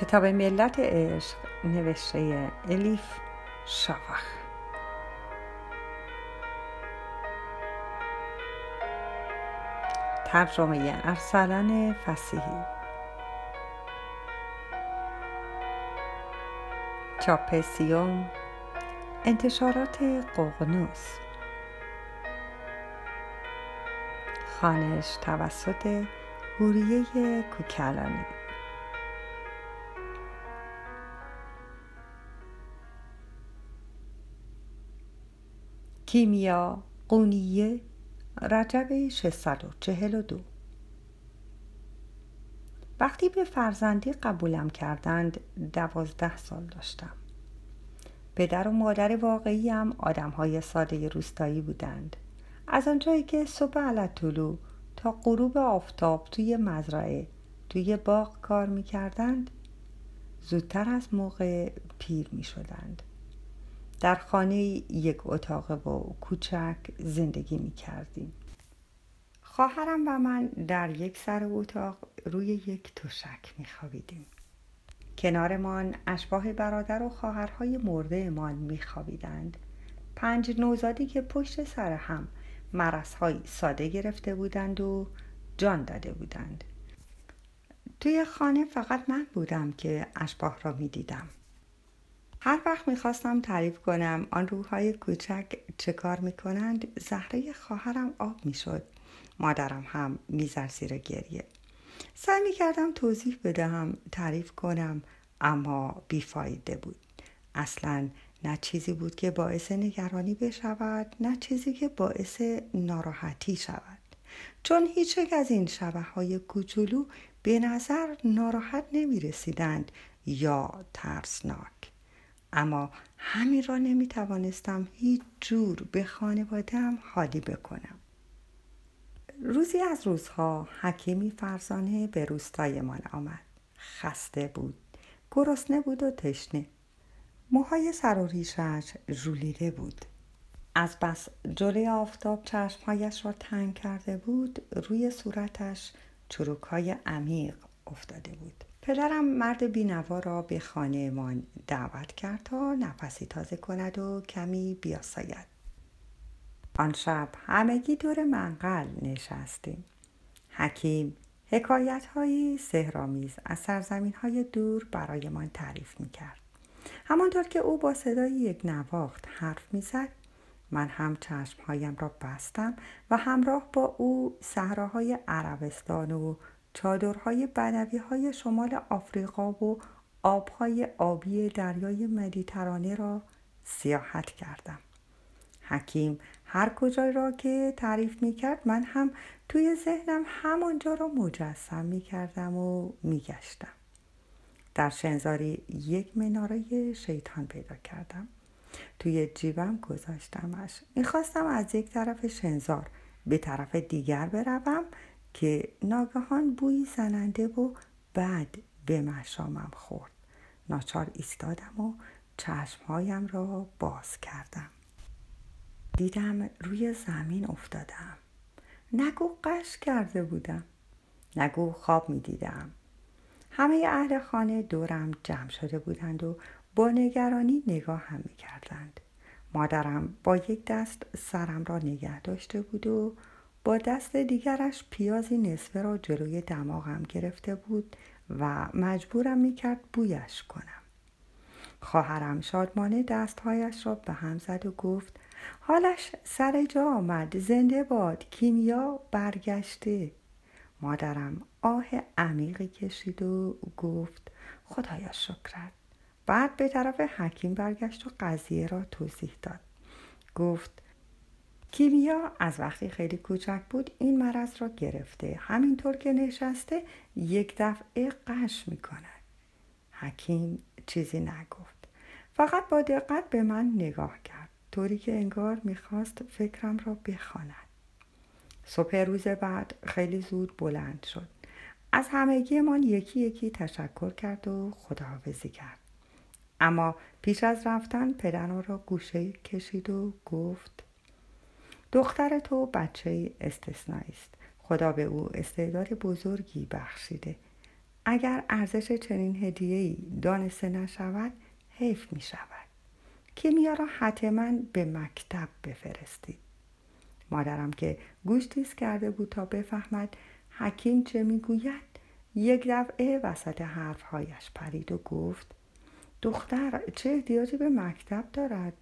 کتاب ملت عشق نوشته الیف شافخ ترجمه ارسلان فسیحی. چاپ سیوم انتشارات ققنوس خانش توسط هوریه کوکلانی. کیمیا قونیه رجب 642 وقتی به فرزندی قبولم کردند دوازده سال داشتم. پدر و مادر واقعیم آدم های ساده روستایی بودند. از آنجایی که صبح علطولو تا غروب آفتاب توی مزرعه توی باغ کار می کردند زودتر از موقع پیر می شدند در خانه یک اتاق و کوچک زندگی می کردیم خواهرم و من در یک سر اتاق روی یک تشک می خوابیدیم کنارمان اشباه برادر و خواهرهای مرده می خوابیدند پنج نوزادی که پشت سر هم مرزهای ساده گرفته بودند و جان داده بودند. توی خانه فقط من بودم که اشباه را می دیدم هر وقت می‌خواستم تعریف کنم آن روحهای کوچک چه کار می‌کنند زهره خواهرم آب می‌شد. مادرم هم میزر زیر گریه. سعی می‌کردم توضیح بدهم تعریف کنم اما بیفایده بود. اصلا نه چیزی بود که باعث نگرانی بشود نه چیزی که باعث ناراحتی شود. چون هیچ یک از این شبه های کوچولو به نظر ناراحت نمی رسیدند یا ترسناک. اما همین را نمی توانستم هیچ جور به خانوادم حالی بکنم. روزی از روزها حکیمی فرزانه به روستایمان آمد. خسته بود گرسنه بود و تشنه. موهای سر و ریشش ژولیده بود. از بس جلوی آفتاب چشمهایش را تنگ کرده بود روی صورتش چروکهای عمیق افتاده بود. پدرم مرد بینوا را به خانهمان دعوت کرد تا نفسی تازه کند و کمی بیاساید آن شب همگی دور منقل نشستیم حکیم حکایت هایی سهرامیز از سرزمین های دور برایمان تعریف می کرد. همانطور که او با صدای یک نواخت حرف می‌زد من هم چشمهایم را بستم و همراه با او صحراهای عربستان و چادرهای بدوی های شمال آفریقا و آبهای آبی دریای مدیترانه را سیاحت کردم. حکیم هر کجا را که تعریف می کرد من هم توی ذهنم همانجا را مجسم می کردم و می گشتم. در شنزاری یک مناره شیطان پیدا کردم. توی جیبم گذاشتمش. می‌خواستم از یک طرف شنزار به طرف دیگر بروم. که ناگهان بویی زننده و بعد به مشامم خورد. ناچار ایستادم و چشمهایم را باز کردم. دیدم روی زمین افتادم. نگو قش کرده بودم. نگو خواب می دیدم. همه اهل خانه دورم جمع شده بودند و با نگرانی نگاه هم می کردند. مادرم با یک دست سرم را نگه داشته بود و با دست دیگرش پیازی نصفه را جلوی دماغم گرفته بود و مجبورم می‌کرد بویش کنم. خواهرم شادمانه دستهایش را به هم زد و گفت حالش سر جا آمد زنده باد کیمیا برگشته. مادرم آه عمیقی کشید و گفت خدایا شکرت. بعد به طرف حکیم برگشت و قضیه را توضیح داد. گفت کیمیا از وقتی خیلی کوچک بود این مرض را گرفته. همینطور که نشسته یک دفعه قش می کند حکیم چیزی نگفت. فقط با دقت به من نگاه کرد. طوری که انگار می‌خواست فکرم را بخواند. صبح روز بعد خیلی زود بلند شد. از همگی من یکی یکی تشکر کرد و خداحافظی کرد. اما پیش از رفتن پدرم را گوشه کشید و گفت دختر تو بچه استثنایی است. خدا به او استعداد بزرگی بخشیده. اگر ارزش چنین هدیه‌ای دانسته نشود حیف می شود. کیمیا را حتما به مکتب بفرستید. مادرم که گوش تیز کرده بود تا بفهمد حکیم چه می‌گوید یک دفعه وسط حرفهایش پرید و گفت دختر چه احتیاجی به مکتب دارد؟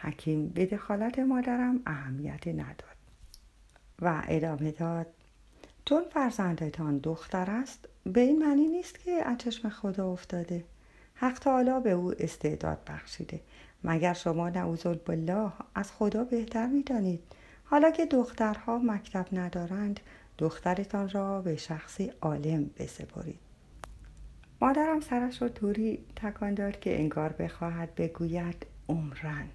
حکیم به دخالت مادرم اهمیت نداد و ادامه داد. چون فرزندتان دختر است به این معنی نیست که از چشم خدا افتاده. حق تعالی به او استعداد بخشیده. مگر شما نعوذ بالله از خدا بهتر می‌دانید؟ حالا که دخترها مکتب ندارند دخترتان را به شخصی عالم بسپارید مادرم سرش را طوری تکان داد که انگار بخواهد بگوید عمرن.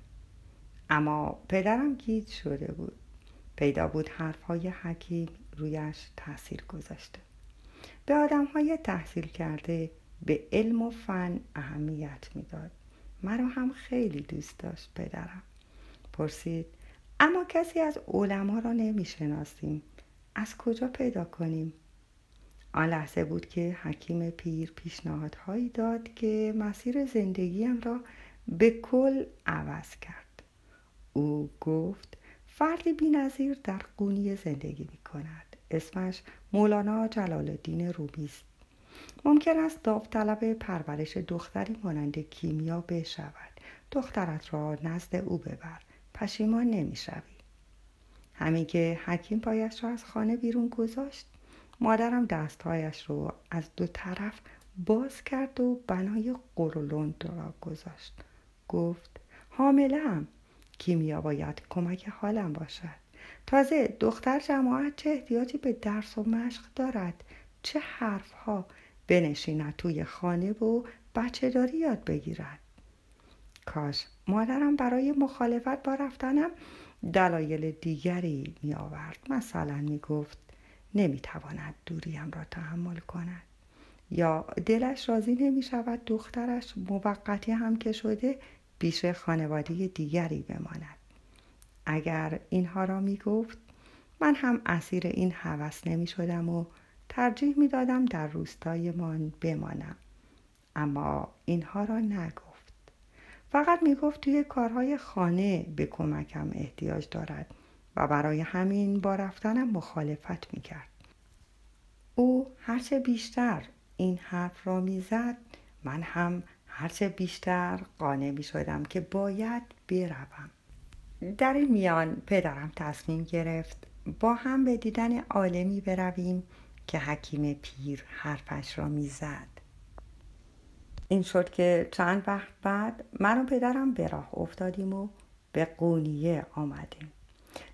اما پدرم گیج شده بود. پیدا بود حرفهای حکیم رویش تاثیر گذاشته. به آدم های تحصیل کرده به علم و فن اهمیت می‌داد. مرا هم خیلی دوست داشت پدرم. پرسید اما کسی از علما را نمی‌شناسیم. از کجا پیدا کنیم؟ آن لحظه بود که حکیم پیر پیشنهادهایی داد که مسیر زندگیم را به کل عوض کرد. او گفت فردی بینظیر در قونی زندگی می کند اسمش مولانا جلال الدین رومی است. ممکن است داوطلب پرورش دختری مانند کیمیا بشود. دخترت را نزد او ببر. پشیمان نمی‌شوی. همین که حکیم پایش را از خانه بیرون گذاشت مادرم دستهایش رو از دو طرف باز کرد و بنای قرولند را گذاشت. گفت حاملم کیمیا باید کمک حالم باشد. تازه دختر جماعت چه احتیاجی به درس و مشق دارد؟ چه حرفها بنشیند توی خانه و بچه داری یاد بگیرد؟ کاش مادرم برای مخالفت با رفتنم دلایل دیگری می آورد مثلا می گفت نمی تواند دوریم را تحمل کند. یا دلش راضی نمی شود دخترش موقتی هم که شده پیش خانواده دیگری بماند. اگر اینها را می گفت من هم اسیر این هوس نمی شدم و ترجیح می دادم در روستایمان بمانم. اما اینها را نگفت. فقط می گفت توی کارهای خانه به کمکم احتیاج دارد و برای همین با رفتنم مخالفت می کرد او هرچه بیشتر این حرف را می‌زد من هم هرچه بیشتر قانع می شدم که باید بروم. در این میان پدرم تصمیم گرفت با هم به دیدن عالمی برویم که حکیم پیر حرفش را می‌زد این شد که چند وقت بعد من و پدرم به راه افتادیم و به قونیه آمدیم.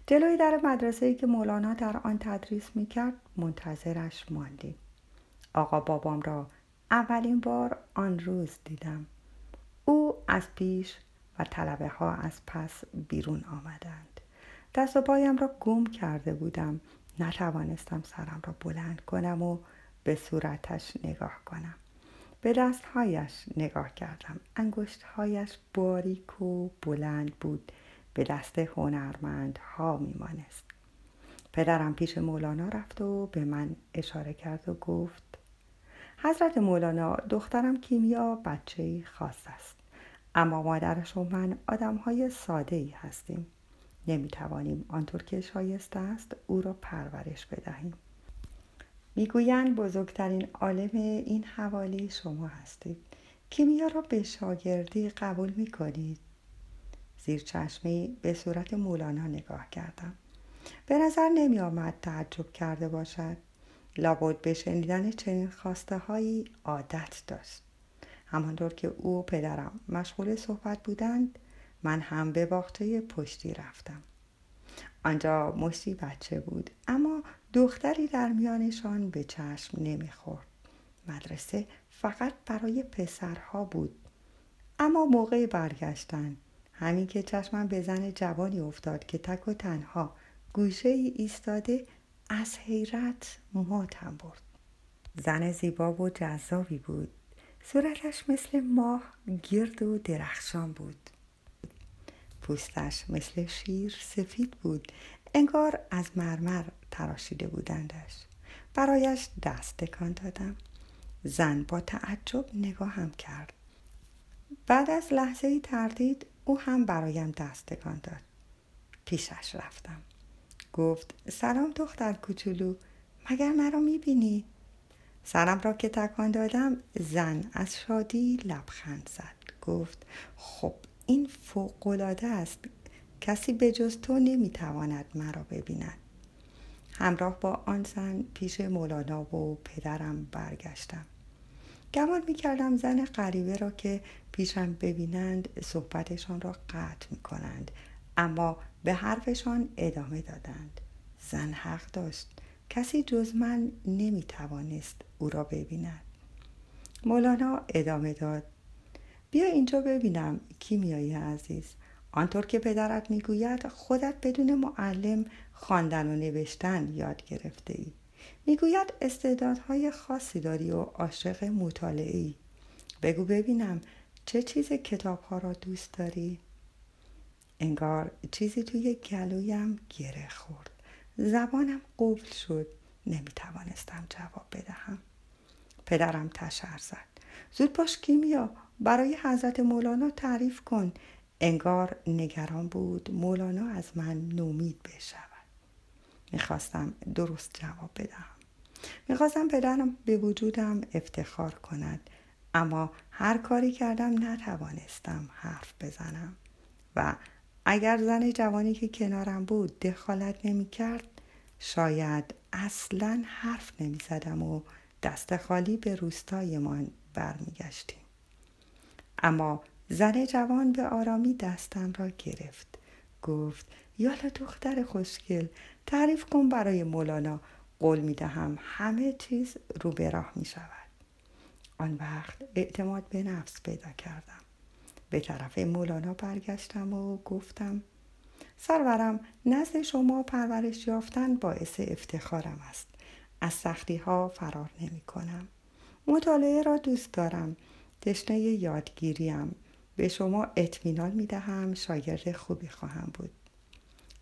جلوی در مدرسه ای که مولانا در آن تدریس می‌کرد منتظرش ماندیم. آقا بابام را اولین بار آن روز دیدم. او از پیش و طلبه ها از پس بیرون آمدند. دست و پایم را گم کرده بودم. نتوانستم سرم را بلند کنم و به صورتش نگاه کنم. به دستهایش نگاه کردم. انگشتهایش باریک و بلند بود. به دست هنرمند ها میمانست. پدرم پیش مولانا رفت و به من اشاره کرد و گفت حضرت مولانا دخترم کیمیا بچه خاص است. اما مادرش و من آدم های ساده ای هستیم. نمی توانیم آنطور که شایسته است او را پرورش بدهیم. می‌گویند بزرگترین عالم این حوالی شما هستید. کیمیا را به شاگردی قبول می کنید زیر چشمی به صورت مولانا نگاه کردم. به نظر نمی آمد تعجب کرده باشد. لابد به شنیدن چنین خواسته هایی عادت داشت. همانطور که او و پدرم مشغول صحبت بودند من هم به باغچه پشتی رفتم. آنجا مشتی بچه بود اما دختری در میانشان به چشم نمی‌خورد. مدرسه فقط برای پسرها بود. اما موقع برگشتن همین که چشمم به زن جوانی افتاد که تک و تنها گوشه ای ایستاده از حیرت ماتم برد. زن زیبا و جذابی بود. صورتش مثل ماه گرد و درخشان بود. پوستش مثل شیر سفید بود. انگار از مرمر تراشیده بودندش. برایش دست تکان دادم. زن با تعجب نگاهم کرد. بعد از لحظه تردید او هم برایم دست تکان داد. پیشش رفتم. گفت سلام دختر کوچولو مگر مرا می‌بینی؟ سرم را که تکان دادم زن از شادی لبخند زد. گفت خب این فوقالعاده است. کسی به جز تو نمی‌تواند مرا ببیند. همراه با آن زن پیش مولانا و پدرم برگشتم. گمان می‌کردم زن غریبه را که پیشم ببینند صحبتشان را قطع می‌کنند. اما به حرفشان ادامه دادند. زن حق داشت. کسی جز من نمی‌توانست او را ببیند. مولانا ادامه داد. بیا اینجا ببینم کی میایی عزیز. آنطور که پدرت می‌گوید خودت بدون معلم خواندن و نوشتن یاد گرفته ای می‌گوید استعدادهای خاصی داری و عاشق مطالعه ای بگو ببینم چه چیز کتاب ها را دوست داری؟ انگار چیزی توی گلویم گره خورد. زبانم قفل شد. نمی‌توانستم جواب بدهم. پدرم تشر زد. زود باش کیمیا برای حضرت مولانا تعریف کن. انگار نگران بود مولانا از من نومید بشود. می‌خواستم درست جواب بدهم. می‌خواستم پدرم به وجودم افتخار کند. اما هر کاری کردم نتوانستم حرف بزنم و اگر زن جوانی که کنارم بود دخالت نمی کرد شاید اصلا حرف نمی زدم و دست خالی به روستایمان برمیگشتیم. اما زن جوان به آرامی دستم را گرفت. گفت یالا دختر خوشگل تعریف کن برای مولانا قول می دهم همه چیز رو به راه می شود. آن وقت اعتماد به نفس پیدا کردم. به طرف مولانا برگشتم و گفتم سرورم نزد شما پرورش یافتن باعث افتخارم است. از سختی ها فرار نمی کنم مطالعه را دوست دارم. تشنه یادگیریم. به شما اطمینان می دهم شاگرد خوبی خواهم بود.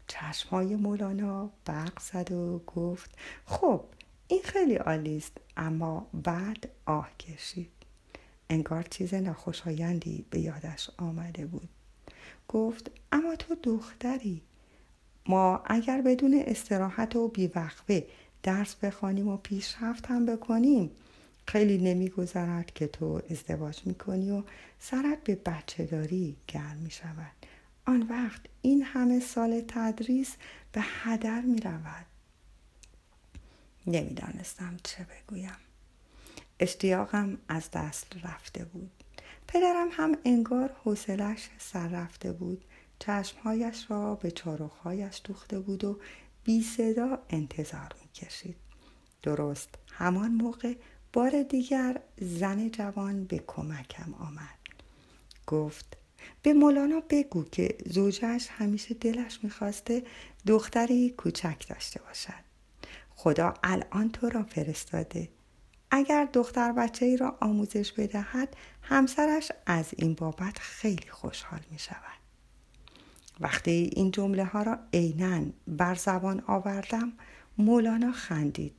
چشمهای مولانا برق زد و گفت خب این خیلی عالی است اما بعد آه کشید. انگار چیز ناخوشایندی به یادش آمده بود. گفت اما تو دختری. ما اگر بدون استراحت و بیوقفه درس بخوانیم و پیشرفت هم بکنیم خیلی نمیگذرد که تو ازدواج می‌کنی و سرت به بچه داری گرم می شود آن وقت این همه سال تدریس به هدر می رود نمی‌دانستم چه بگویم. اشتیاقم از دست رفته بود. پدرم هم انگار حوصلش سر رفته بود. چشمهایش را به چارخهایش دوخته بود و بی صدا انتظار می کشید. درست همان موقع بار دیگر زن جوان به کمکم آمد. گفت به مولانا بگو که زوجش همیشه دلش می‌خواسته دختری کوچک داشته باشد. خدا الان تو را فرستاده. اگر دختر بچه ای را آموزش بدهد همسرش از این بابت خیلی خوشحال می شود. وقتی این جمله ها را عینا بر زبان آوردم مولانا خندید.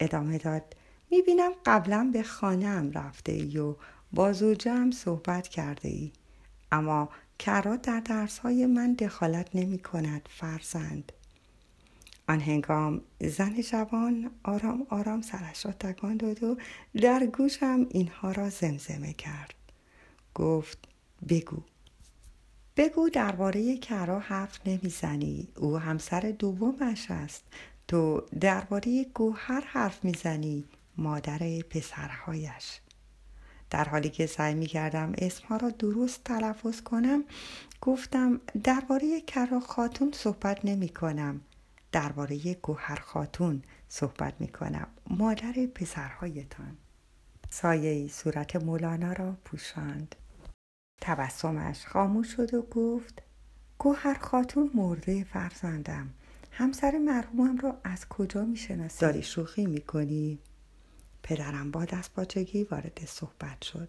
ادامه داد می بینم قبلا به خانه رفته ای و با زوجم صحبت کرده ای. اما کرات در درس های من دخالت نمی کند فرزند. آن هنگام زن جوان آرام آرام سرش را تکان داد و در گوشم اینها را زمزمه کرد. گفت بگو. بگو درباره کرا حرف نمی‌زنی. او همسر دومش است. تو درباره گوهر حرف می‌زنی مادر پسرهایش. در حالی که سعی می کردم اسمها را درست تلفظ کنم گفتم درباره کرا خاتون صحبت نمی کنم درباره گوهر خاتون صحبت می کنم مادر پسرهایتان. سایه صورت مولانا را پوشاند. تبسمش خاموش شد و گفت گوهر خاتون مرده فرزندم. همسر مرحومم را از کجا می شناسی؟ داری شوخی می کنی؟ پدرم با دست باچگی وارد صحبت شد.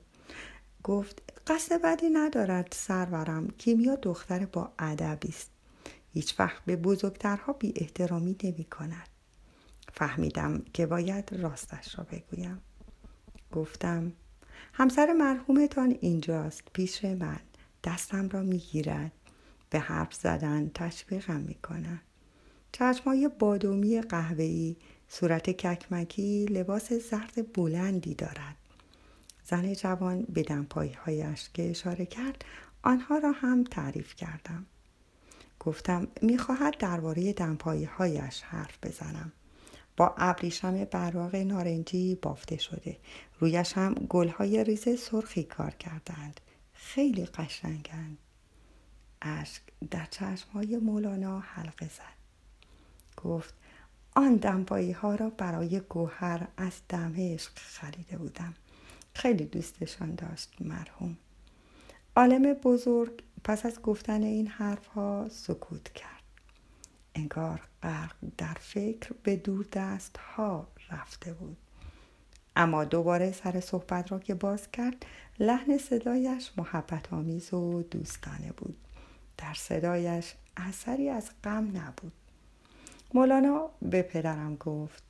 گفت قصد بدی ندارد سرورم کیمیا دختر با ادبی است. هیچ وقت به بزرگترها بی احترامی نمی کند. فهمیدم که باید راستش را بگویم. گفتم همسر مرحومتان اینجاست پیش من. دستم را می‌گیرد به حرف زدن تشویقم می‌کند چشمای بادومی قهوه‌ای صورت ککمکی لباس زرد بلندی دارد. زن جوان به دمپایهایش که اشاره کرد آنها را هم تعریف کردم. گفتم می‌خواهد درباره دمپایی هایش حرف بزنم. با ابریشم براق نارنجی بافته شده. رویش هم گلهای ریز سرخی کار کردند. خیلی قشنگند اشک در چشمهای مولانا حلقه زد. گفت آن دمپایی ها را برای گوهر از دمشق خریده بودم. خیلی دوستشان داشت مرحوم. عالم بزرگ پس از گفتن این حرف ها سکوت کرد. انگار غرق در فکر به دور دست ها رفته بود. اما دوباره سر صحبت را که باز کرد لحن صدایش محبت آمیز و دوستانه بود. در صدایش اثری از غم نبود. مولانا به پدرم گفت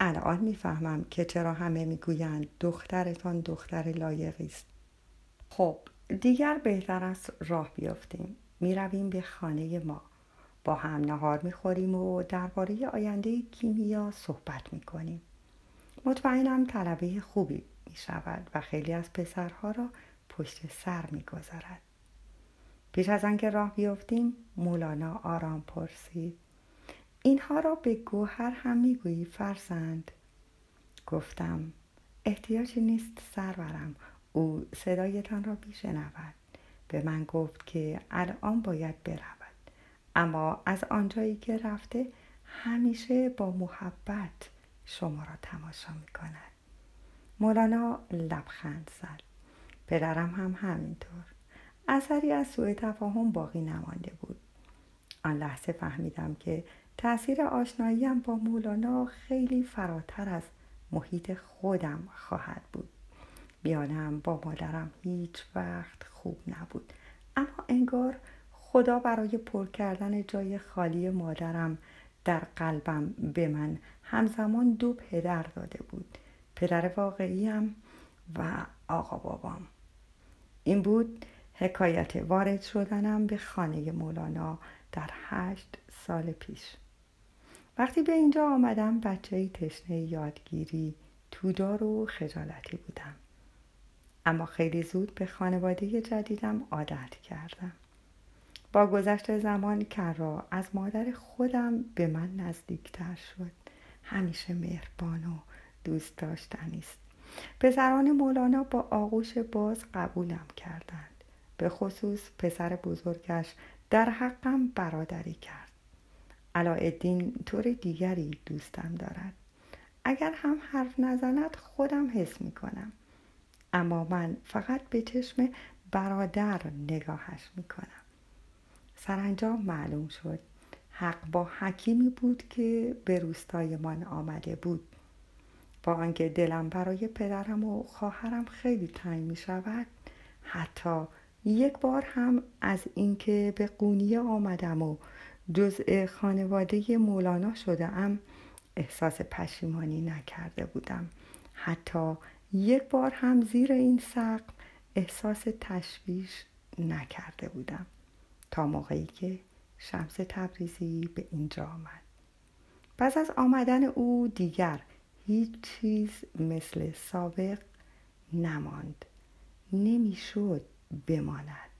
الان می‌فهمم که چرا همه می‌گویند دخترتان دختر لایقی است. خب دیگر بهتر است راه بیافتیم. می‌رویم به خانه ما. با هم نهار می‌خوریم و درباره آینده کیمیا صحبت می‌کنیم. مطمئنم طلبه خوبی می‌شود و خیلی از پسرها را پشت سر می‌گذارد. پیش از آنکه راه بیافتیم مولانا آرام پرسید. اینها را به گوهر هم می‌گویی فرزند؟ گفتم احتیاجی نیست سرورم. او صدایتان را میشنود. به من گفت که الان باید برود. اما از آنجایی که رفته همیشه با محبت شما را تماشا می کند مولانا لبخند زد. پدرم هم همینطور. اثری از سوء تفاهم باقی نمانده بود. آن لحظه فهمیدم که تاثیر آشناییم با مولانا خیلی فراتر از محیط خودم خواهد بود. بیانم با مادرم هیچ وقت خوب نبود. اما انگار خدا برای پر کردن جای خالی مادرم در قلبم به من همزمان دو پدر داده بود. پدر واقعیم و آقا بابام. این بود حکایت وارد شدنم به خانه مولانا در هشت سال پیش. وقتی به اینجا آمدم بچه تشنه یادگیری تودار و خجالتی بودم. اما خیلی زود به خانواده جدیدم عادت کردم. با گذشت زمان کرا از مادر خودم به من نزدیکتر شد. همیشه مهربان و دوست داشتنی است. پسران مولانا با آغوش باز قبولم کردند. به خصوص پسر بزرگش در حقم برادری کرد. علاءالدین طور دیگری دوستم دارد. اگر هم حرف نزند خودم حس می کنم اما من فقط به چشم برادر نگاهش می کنم سرانجام معلوم شد حق با حکیمی بود که به روستایمان آمده بود. با آنکه دلم برای پدرم و خواهرم خیلی تنگ می شود حتی یک بار هم از اینکه به قونیه آمدم و جزء خانواده مولانا شده ام احساس پشیمانی نکرده بودم. حتی یک بار هم زیر این سقف احساس تشویش نکرده بودم تا موقعی که شمس تبریزی به اینجا آمد. پس از آمدن او دیگر هیچ چیز مثل سابق نماند. نمی‌شد بماند.